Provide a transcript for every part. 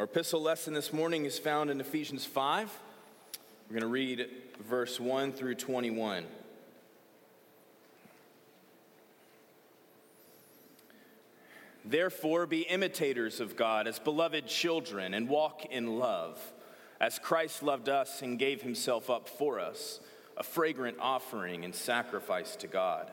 Our epistle lesson this morning is found in Ephesians 5. We're going to read verse 1 through 21. Therefore, be imitators of God as beloved children and walk in love, as Christ loved us and gave himself up for us, a fragrant offering and sacrifice to God.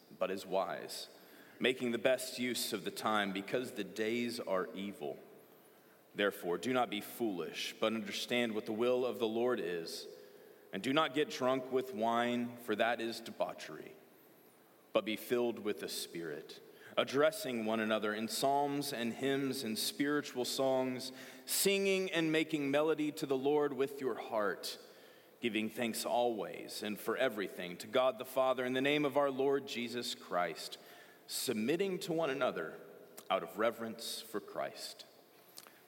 but is wise, making the best use of the time because the days are evil. Therefore, do not be foolish, but understand what the will of the Lord is. And do not get drunk with wine, for that is debauchery, but be filled with the Spirit, addressing one another in psalms and hymns and spiritual songs, singing and making melody to the Lord with your heart giving thanks always and for everything to God the Father in the name of our Lord Jesus Christ, submitting to one another out of reverence for Christ.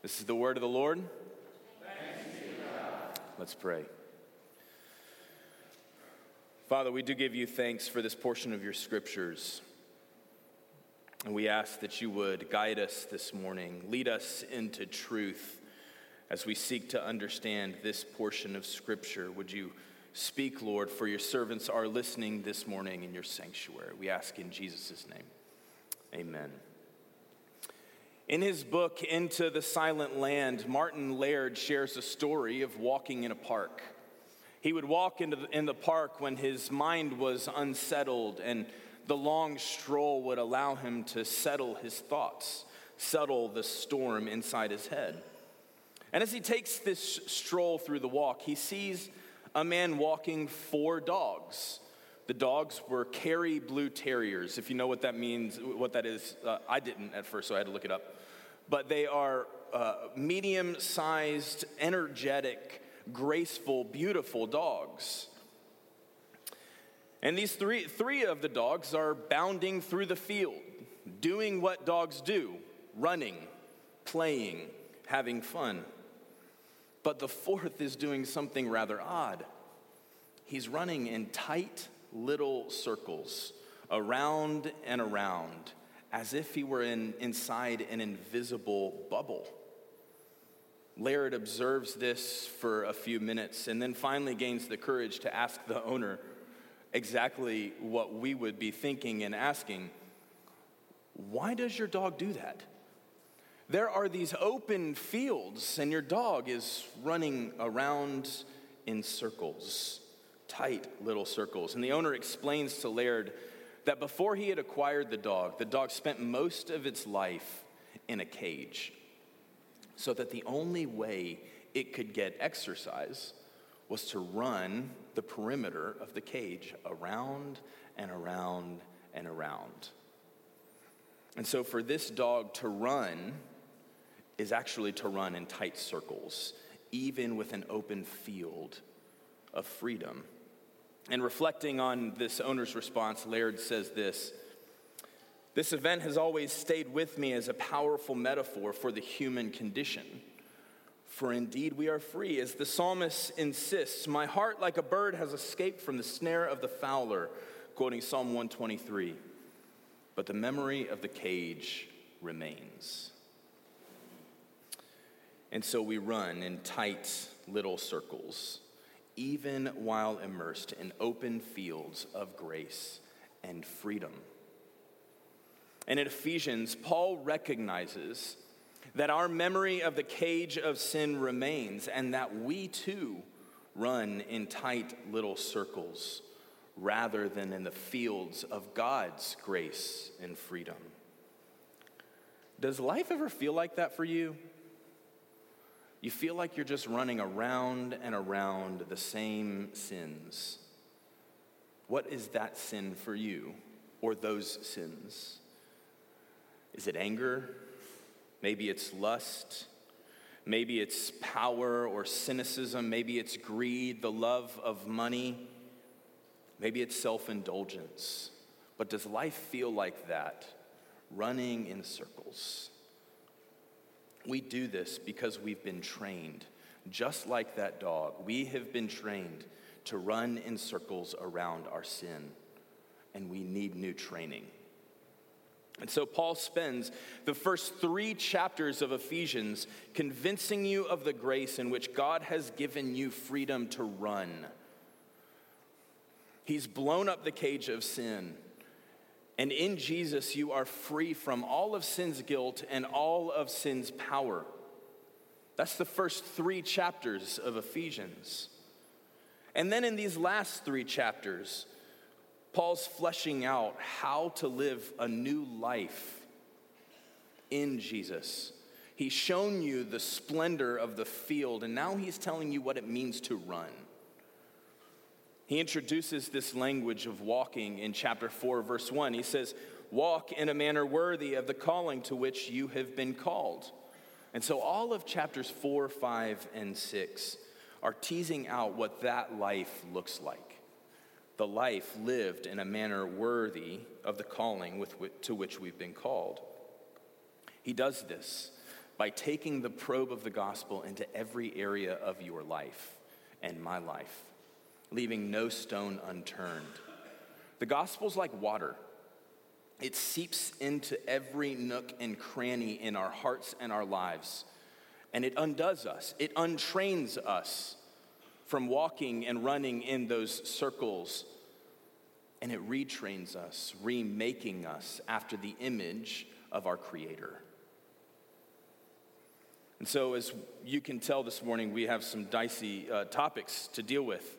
This is the word of the Lord. Let's pray. Father, we do give you thanks for this portion of your scriptures. And we ask that you would guide us this morning, lead us into truth as we seek to understand this portion of Scripture. Would you speak, Lord, for your servants are listening this morning in your sanctuary? We ask in Jesus' name. Amen. In his book, Into the Silent Land, Martin Laird shares a story of walking in a park. He would walk into the, in the park when his mind was unsettled, and the long stroll would allow him to settle his thoughts, settle the storm inside his head. And as he takes this stroll through the walk, he sees a man walking four dogs. The dogs were Kerry Blue Terriers. If you know what that means, what that is, uh, I didn't at first, so I had to look it up. But they are uh, medium sized, energetic, graceful, beautiful dogs. And these three, three of the dogs are bounding through the field, doing what dogs do running, playing, having fun. But the fourth is doing something rather odd. He's running in tight little circles around and around as if he were in, inside an invisible bubble. Laird observes this for a few minutes and then finally gains the courage to ask the owner exactly what we would be thinking and asking Why does your dog do that? There are these open fields, and your dog is running around in circles, tight little circles. And the owner explains to Laird that before he had acquired the dog, the dog spent most of its life in a cage, so that the only way it could get exercise was to run the perimeter of the cage around and around and around. And so, for this dog to run is actually to run in tight circles, even with an open field of freedom. And reflecting on this owner's response, Laird says this This event has always stayed with me as a powerful metaphor for the human condition. For indeed we are free, as the psalmist insists. My heart, like a bird, has escaped from the snare of the fowler, quoting Psalm 123. But the memory of the cage remains. And so we run in tight little circles, even while immersed in open fields of grace and freedom. And in Ephesians, Paul recognizes that our memory of the cage of sin remains, and that we too run in tight little circles rather than in the fields of God's grace and freedom. Does life ever feel like that for you? You feel like you're just running around and around the same sins. What is that sin for you, or those sins? Is it anger? Maybe it's lust. Maybe it's power or cynicism. Maybe it's greed, the love of money. Maybe it's self indulgence. But does life feel like that, running in circles? We do this because we've been trained, just like that dog. We have been trained to run in circles around our sin, and we need new training. And so Paul spends the first three chapters of Ephesians convincing you of the grace in which God has given you freedom to run. He's blown up the cage of sin. And in Jesus, you are free from all of sin's guilt and all of sin's power. That's the first three chapters of Ephesians. And then in these last three chapters, Paul's fleshing out how to live a new life in Jesus. He's shown you the splendor of the field, and now he's telling you what it means to run. He introduces this language of walking in chapter 4, verse 1. He says, Walk in a manner worthy of the calling to which you have been called. And so all of chapters 4, 5, and 6 are teasing out what that life looks like the life lived in a manner worthy of the calling with to which we've been called. He does this by taking the probe of the gospel into every area of your life and my life, leaving no stone unturned. The gospel's like water. It seeps into every nook and cranny in our hearts and our lives, and it undoes us. It untrains us from walking and running in those circles. And it retrains us, remaking us after the image of our Creator. And so, as you can tell this morning, we have some dicey uh, topics to deal with.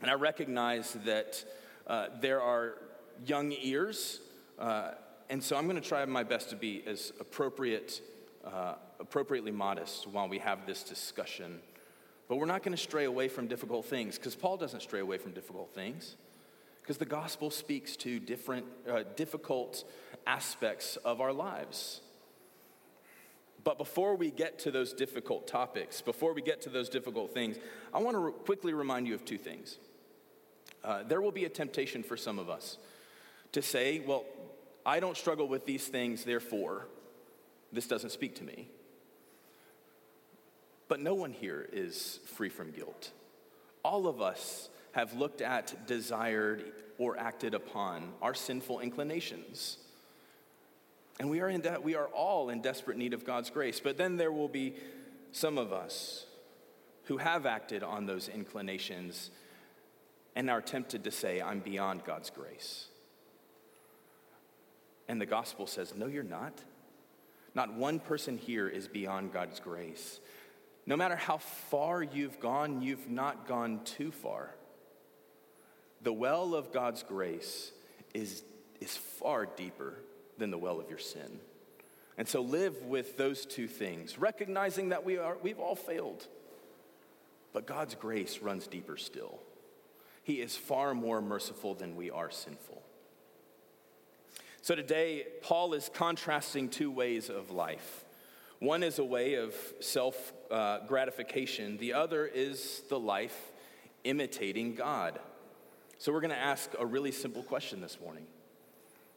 And I recognize that uh, there are young ears, uh, and so I'm going to try my best to be as appropriate, uh, appropriately modest while we have this discussion but we're not going to stray away from difficult things because Paul doesn't stray away from difficult things because the gospel speaks to different, uh, difficult aspects of our lives. But before we get to those difficult topics, before we get to those difficult things, I want to re- quickly remind you of two things. Uh, there will be a temptation for some of us to say, well, I don't struggle with these things, therefore, this doesn't speak to me. But no one here is free from guilt. All of us have looked at, desired, or acted upon our sinful inclinations. And we are, in de- we are all in desperate need of God's grace. But then there will be some of us who have acted on those inclinations and are tempted to say, I'm beyond God's grace. And the gospel says, No, you're not. Not one person here is beyond God's grace. No matter how far you've gone, you've not gone too far. The well of God's grace is, is far deeper than the well of your sin. And so live with those two things, recognizing that we are, we've all failed. But God's grace runs deeper still. He is far more merciful than we are sinful. So today, Paul is contrasting two ways of life. One is a way of self uh, gratification, the other is the life imitating God. So, we're going to ask a really simple question this morning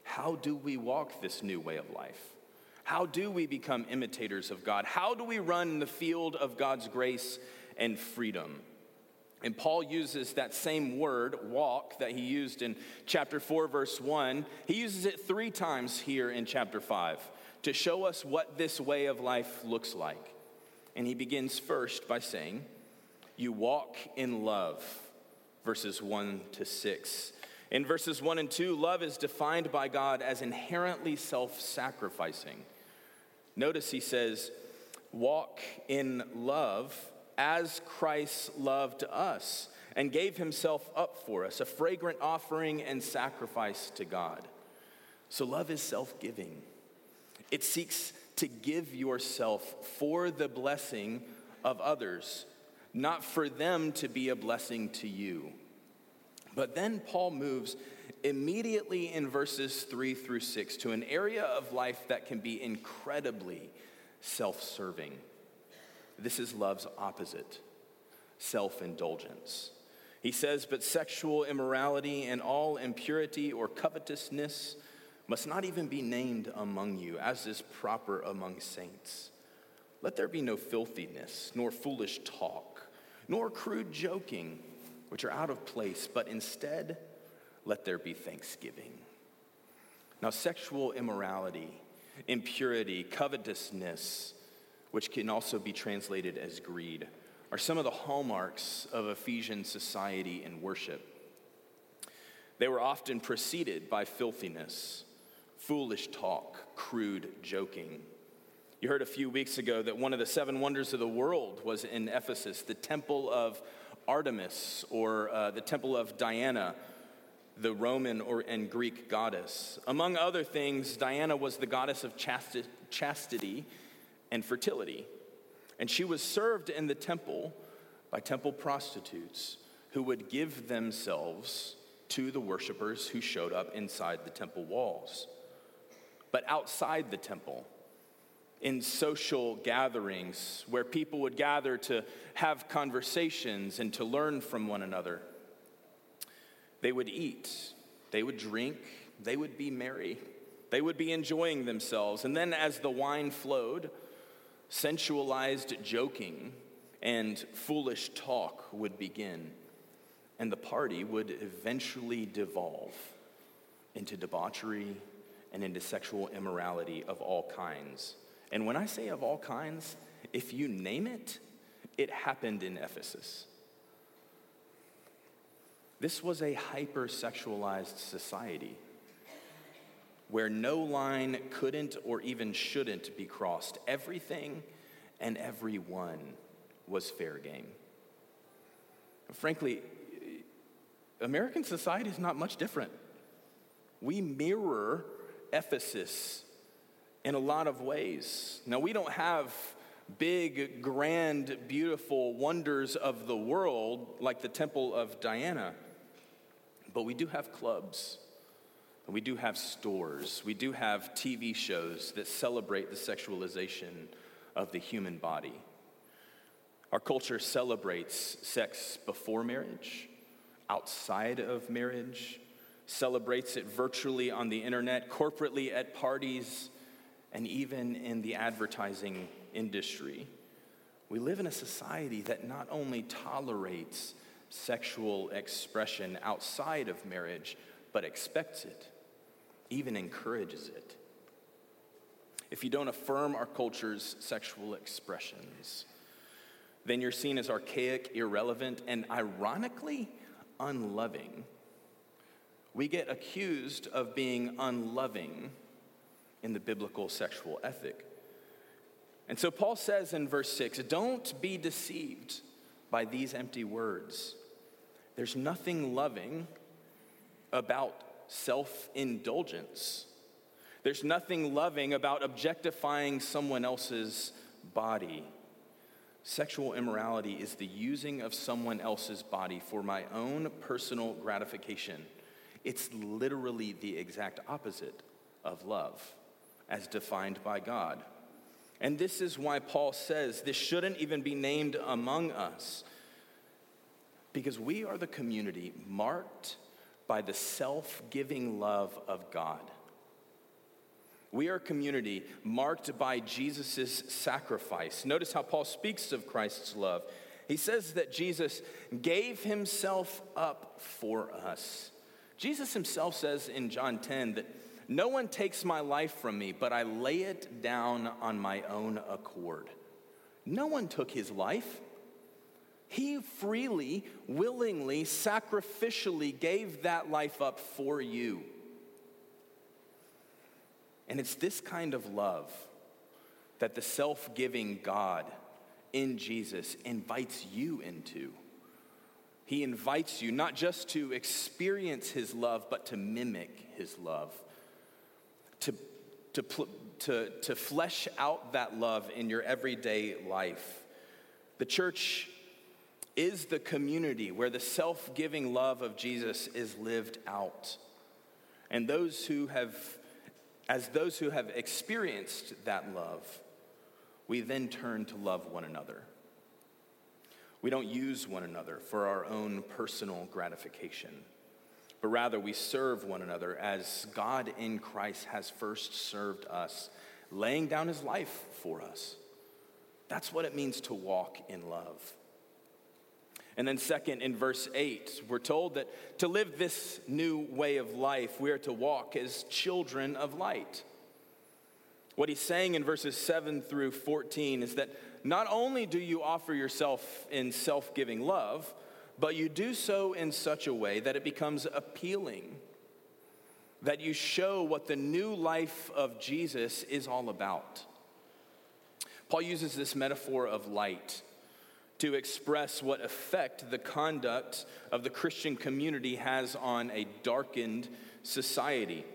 How do we walk this new way of life? How do we become imitators of God? How do we run the field of God's grace and freedom? And Paul uses that same word, walk, that he used in chapter 4, verse 1. He uses it three times here in chapter 5 to show us what this way of life looks like. And he begins first by saying, You walk in love, verses 1 to 6. In verses 1 and 2, love is defined by God as inherently self sacrificing. Notice he says, Walk in love as Christ loved us and gave himself up for us, a fragrant offering and sacrifice to God. So, love is self giving, it seeks to give yourself for the blessing of others, not for them to be a blessing to you. But then Paul moves immediately in verses 3 through 6 to an area of life that can be incredibly self serving. This is love's opposite self indulgence. He says, But sexual immorality and all impurity or covetousness must not even be named among you, as is proper among saints. Let there be no filthiness, nor foolish talk, nor crude joking, which are out of place, but instead, let there be thanksgiving. Now, sexual immorality, impurity, covetousness, which can also be translated as greed, are some of the hallmarks of Ephesian society and worship. They were often preceded by filthiness, foolish talk, crude joking. You heard a few weeks ago that one of the seven wonders of the world was in Ephesus, the temple of Artemis or uh, the temple of Diana, the Roman or, and Greek goddess. Among other things, Diana was the goddess of chasti- chastity and fertility. And she was served in the temple by temple prostitutes who would give themselves to the worshipers who showed up inside the temple walls. But outside the temple, in social gatherings where people would gather to have conversations and to learn from one another, they would eat, they would drink, they would be merry, they would be enjoying themselves. And then as the wine flowed, sensualized joking and foolish talk would begin, and the party would eventually devolve into debauchery and into sexual immorality of all kinds. And when I say of all kinds, if you name it, it happened in Ephesus. This was a hypersexualized society where no line couldn't or even shouldn't be crossed. Everything and everyone was fair game. Frankly, American society is not much different. We mirror Ephesus in a lot of ways. Now, we don't have big, grand, beautiful wonders of the world like the Temple of Diana, but we do have clubs. We do have stores. We do have TV shows that celebrate the sexualization of the human body. Our culture celebrates sex before marriage, outside of marriage, celebrates it virtually on the internet, corporately at parties, and even in the advertising industry. We live in a society that not only tolerates sexual expression outside of marriage, but expects it, even encourages it. If you don't affirm our culture's sexual expressions, then you're seen as archaic, irrelevant, and ironically, unloving we get accused of being unloving in the biblical sexual ethic. And so Paul says in verse 6 don't be deceived by these empty words. There's nothing loving about self indulgence. There's nothing loving about objectifying someone else's body. Sexual immorality is the using of someone else's body for my own personal gratification it's literally the exact opposite of love as defined by God. And this is why Paul says this shouldn't even be named among us because we are the community marked by the self giving love of God. We are a community marked by Jesus' sacrifice. Notice how Paul speaks of Christ's love. He says that Jesus gave himself up for us. Jesus himself says in John 10 that no one takes my life from me, but I lay it down on my own accord. No one took his life. He freely, willingly, sacrificially gave that life up for you. And it's this kind of love that the self giving God in Jesus invites you into. He invites you not just to experience his love, but to mimic his love, to, to, to, to flesh out that love in your everyday life. The church is the community where the self giving love of Jesus is lived out. And those who have as those who have experienced that love, we then turn to love one another. We don't use one another for our own personal gratification, but rather we serve one another as God in Christ has first served us, laying down his life for us. That's what it means to walk in love. And then, second, in verse 8, we're told that to live this new way of life, we are to walk as children of light. What he's saying in verses 7 through 14 is that not only do you offer yourself in self giving love, but you do so in such a way that it becomes appealing, that you show what the new life of Jesus is all about. Paul uses this metaphor of light to express what effect the conduct of the Christian community has on a darkened society.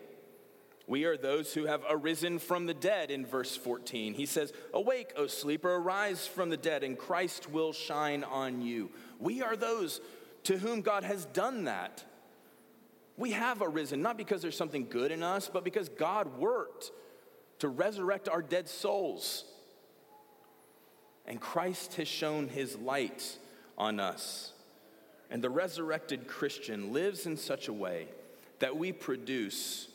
We are those who have arisen from the dead in verse 14. He says, Awake, O sleeper, arise from the dead, and Christ will shine on you. We are those to whom God has done that. We have arisen, not because there's something good in us, but because God worked to resurrect our dead souls. And Christ has shown his light on us. And the resurrected Christian lives in such a way that we produce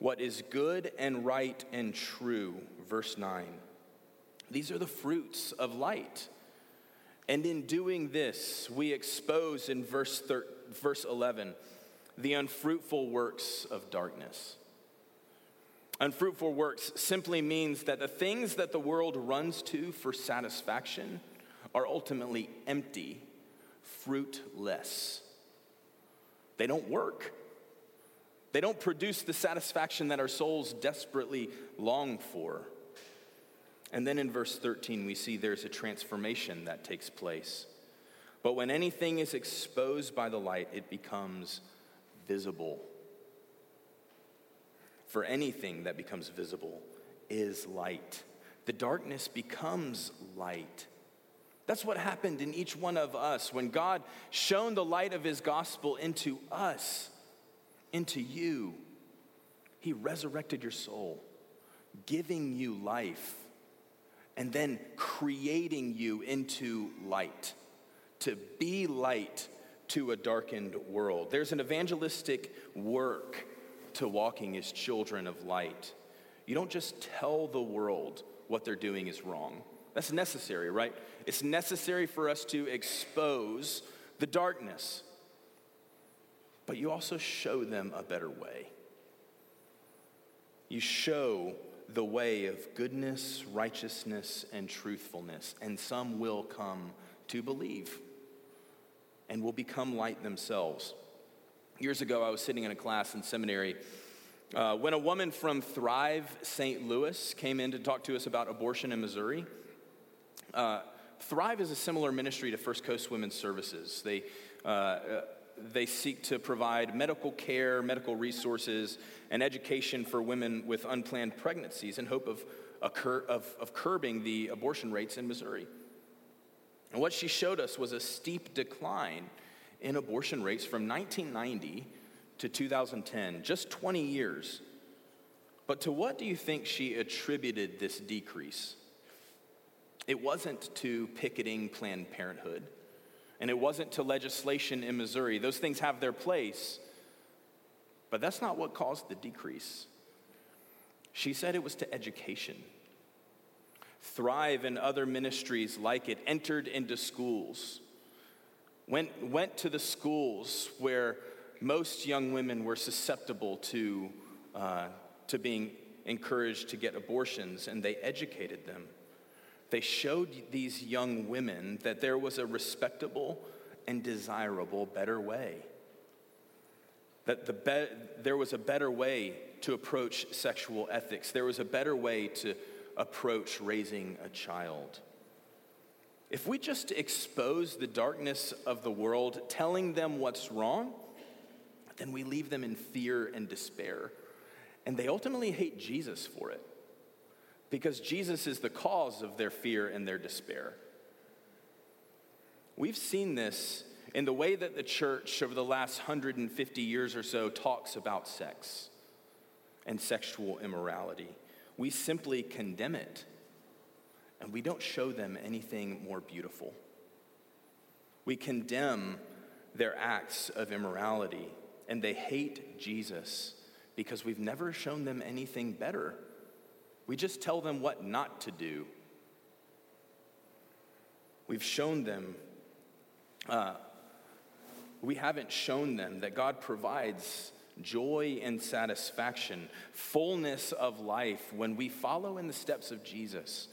what is good and right and true. Verse 9. These are the fruits of light. And in doing this, we expose in verse, thir- verse 11 the unfruitful works of darkness. Unfruitful works simply means that the things that the world runs to for satisfaction are ultimately empty, fruitless. They don't work. They don't produce the satisfaction that our souls desperately long for. And then in verse 13, we see there's a transformation that takes place. But when anything is exposed by the light, it becomes visible. For anything that becomes visible is light. The darkness becomes light. That's what happened in each one of us when God shone the light of his gospel into us, into you. He resurrected your soul, giving you life, and then creating you into light, to be light to a darkened world. There's an evangelistic work to walking as children of light. You don't just tell the world what they're doing is wrong. That's necessary, right? It's necessary for us to expose the darkness. But you also show them a better way. You show the way of goodness, righteousness, and truthfulness, and some will come to believe and will become light themselves. Years ago, I was sitting in a class in seminary uh, when a woman from Thrive St. Louis came in to talk to us about abortion in Missouri. Uh, Thrive is a similar ministry to First Coast Women's Services. They, uh, uh, they seek to provide medical care, medical resources, and education for women with unplanned pregnancies in hope of, of, of curbing the abortion rates in Missouri. And what she showed us was a steep decline in abortion rates from 1990 to 2010, just 20 years. But to what do you think she attributed this decrease? It wasn't to picketing Planned Parenthood, and it wasn't to legislation in Missouri. Those things have their place, but that's not what caused the decrease. She said it was to education. Thrive and other ministries like it entered into schools, went, went to the schools where most young women were susceptible to, uh, to being encouraged to get abortions, and they educated them. They showed these young women that there was a respectable and desirable better way. That the be- there was a better way to approach sexual ethics, there was a better way to approach raising a child. If we just expose the darkness of the world, telling them what's wrong, then we leave them in fear and despair. And they ultimately hate Jesus for it because Jesus is the cause of their fear and their despair. We've seen this in the way that the church over the last 150 years or so talks about sex and sexual immorality. We simply condemn it and we don't show them anything more beautiful. We condemn their acts of immorality and they hate Jesus because we've never shown them anything better. We just tell them what not to do. We've shown them, uh, we haven't shown them that God provides joy and satisfaction, fullness of life when we follow in the steps of Jesus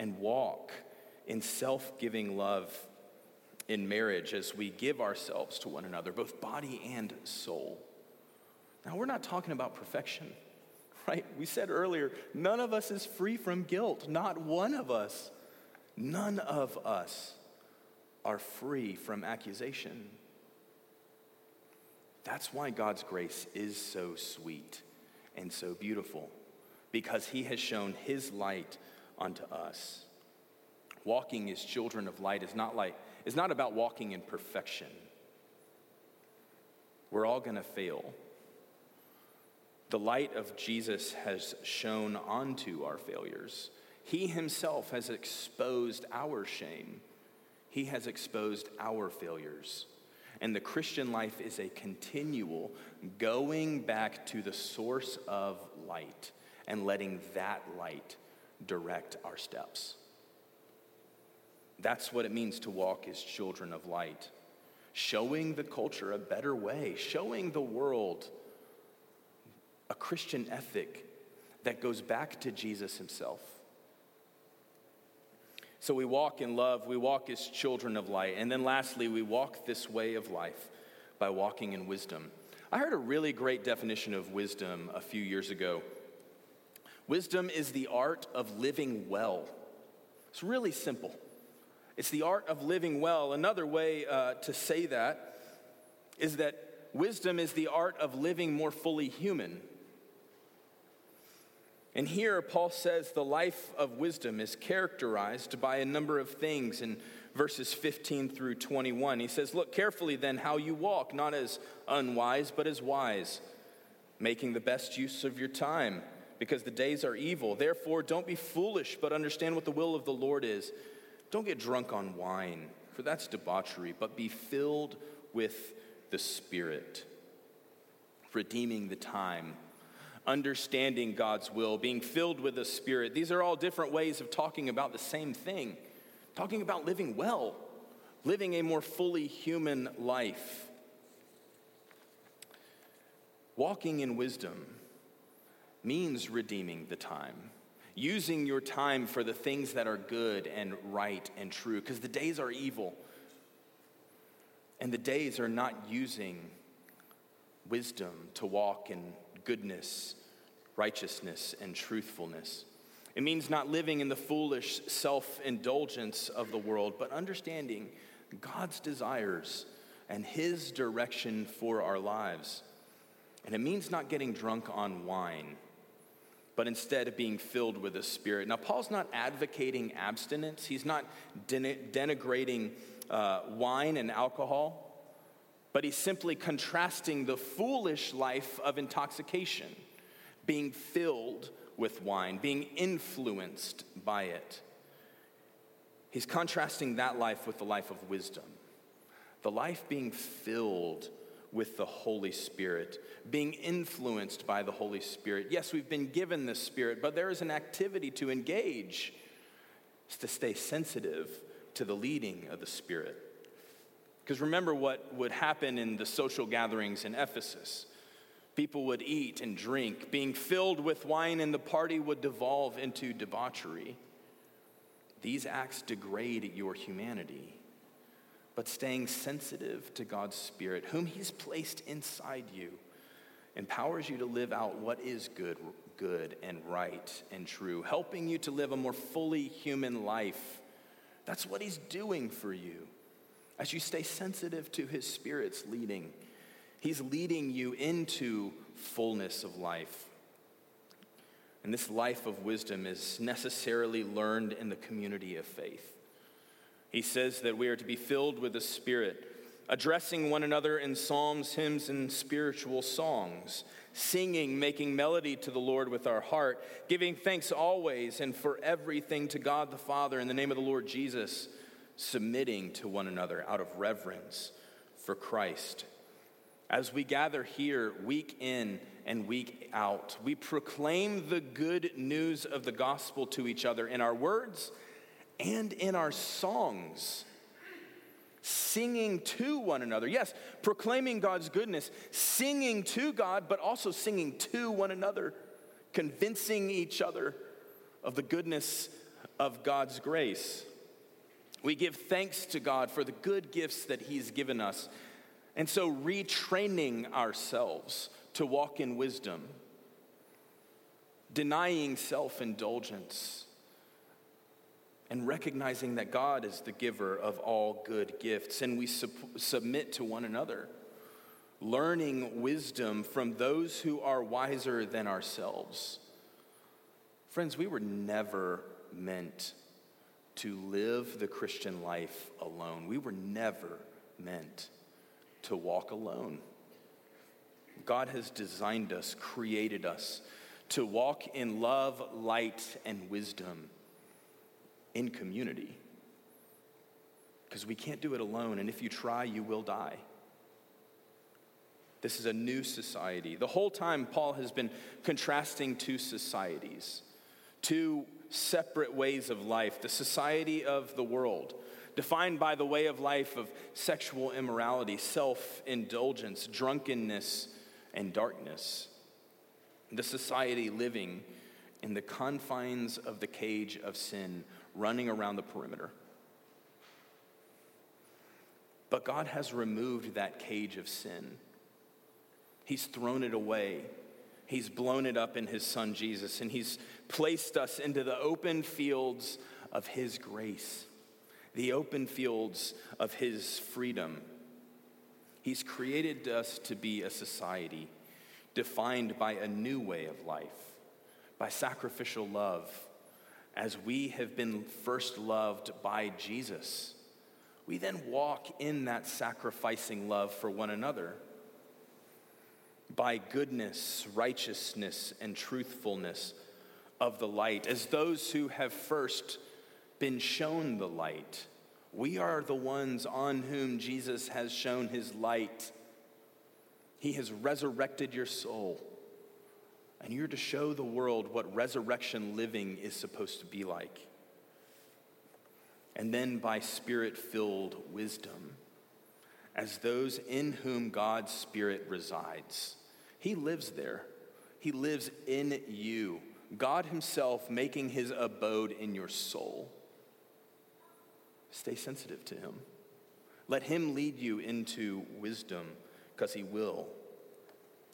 and walk in self giving love in marriage as we give ourselves to one another, both body and soul. Now, we're not talking about perfection, right? We said earlier, none of us is free from guilt. Not one of us. None of us are free from accusation. That's why God's grace is so sweet and so beautiful, because He has shown His light unto us. Walking as children of light is not like it's not about walking in perfection. We're all going to fail. The light of Jesus has shone onto our failures. He himself has exposed our shame. He has exposed our failures. And the Christian life is a continual going back to the source of light and letting that light direct our steps. That's what it means to walk as children of light, showing the culture a better way, showing the world a Christian ethic that goes back to Jesus himself. So we walk in love, we walk as children of light. And then lastly, we walk this way of life by walking in wisdom. I heard a really great definition of wisdom a few years ago. Wisdom is the art of living well. It's really simple. It's the art of living well. Another way uh, to say that is that wisdom is the art of living more fully human. And here, Paul says the life of wisdom is characterized by a number of things in verses 15 through 21. He says, Look carefully then how you walk, not as unwise, but as wise, making the best use of your time, because the days are evil. Therefore, don't be foolish, but understand what the will of the Lord is. Don't get drunk on wine, for that's debauchery, but be filled with the Spirit, redeeming the time, understanding God's will, being filled with the Spirit. These are all different ways of talking about the same thing, talking about living well, living a more fully human life. Walking in wisdom means redeeming the time using your time for the things that are good and right and true, because the days are evil. And the days are not using wisdom to walk in goodness, righteousness, and truthfulness. It means not living in the foolish self indulgence of the world, but understanding God's desires and His direction for our lives. And it means not getting drunk on wine but instead of being filled with the Spirit. Now, Paul's not advocating abstinence, he's not denigrating uh, wine and alcohol, but he's simply contrasting the foolish life of intoxication, being filled with wine, being influenced by it. He's contrasting that life with the life of wisdom, the life being filled with the Holy Spirit, being influenced by the Holy Spirit. Yes, we've been given the Spirit, but there is an activity to engage, it's to stay sensitive to the leading of the Spirit. Because remember what would happen in the social gatherings in Ephesus. People would eat and drink, being filled with wine, and the party would devolve into debauchery. These acts degrade your humanity but staying sensitive to God's Spirit, whom He's placed inside you, empowers you to live out what is good, good and right and true, helping you to live a more fully human life. That's what He's doing for you. As you stay sensitive to His Spirit's leading, He's leading you into fullness of life. And this life of wisdom is necessarily learned in the community of faith. He says that we are to be filled with the Spirit, addressing one another in psalms, hymns, and spiritual songs, singing, making melody to the Lord with our heart, giving thanks always and for everything to God the Father in the name of the Lord Jesus, submitting to one another out of reverence for Christ. As we gather here week in and week out, we proclaim the good news of the gospel to each other in our words and in our songs, singing to one another. Yes, proclaiming God's goodness, singing to God, but also singing to one another, convincing each other of the goodness of God's grace. We give thanks to God for the good gifts that He's given us, and so retraining ourselves to walk in wisdom, denying self indulgence and recognizing that God is the giver of all good gifts, and we sub- submit to one another, learning wisdom from those who are wiser than ourselves. Friends, we were never meant to live the Christian life alone. We were never meant to walk alone. God has designed us, created us to walk in love, light, and wisdom in community. Because we can't do it alone, and if you try, you will die. This is a new society. The whole time, Paul has been contrasting two societies, two separate ways of life. The society of the world, defined by the way of life of sexual immorality, self indulgence, drunkenness, and darkness. The society living in the confines of the cage of sin running around the perimeter. But God has removed that cage of sin. He's thrown it away. He's blown it up in His Son Jesus, and He's placed us into the open fields of His grace, the open fields of His freedom. He's created us to be a society defined by a new way of life, by sacrificial love as we have been first loved by Jesus, we then walk in that sacrificing love for one another by goodness, righteousness, and truthfulness of the light. As those who have first been shown the light, we are the ones on whom Jesus has shown his light. He has resurrected your soul. And you're to show the world what resurrection living is supposed to be like. And then by spirit filled wisdom, as those in whom God's Spirit resides. He lives there, He lives in you. God Himself making His abode in your soul. Stay sensitive to Him. Let Him lead you into wisdom because He will.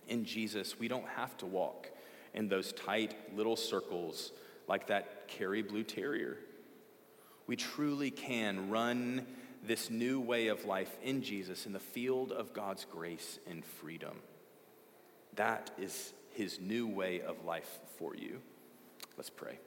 In Jesus, we don't have to walk in those tight little circles like that Kerry Blue Terrier. We truly can run this new way of life in Jesus in the field of God's grace and freedom. That is his new way of life for you. Let's pray.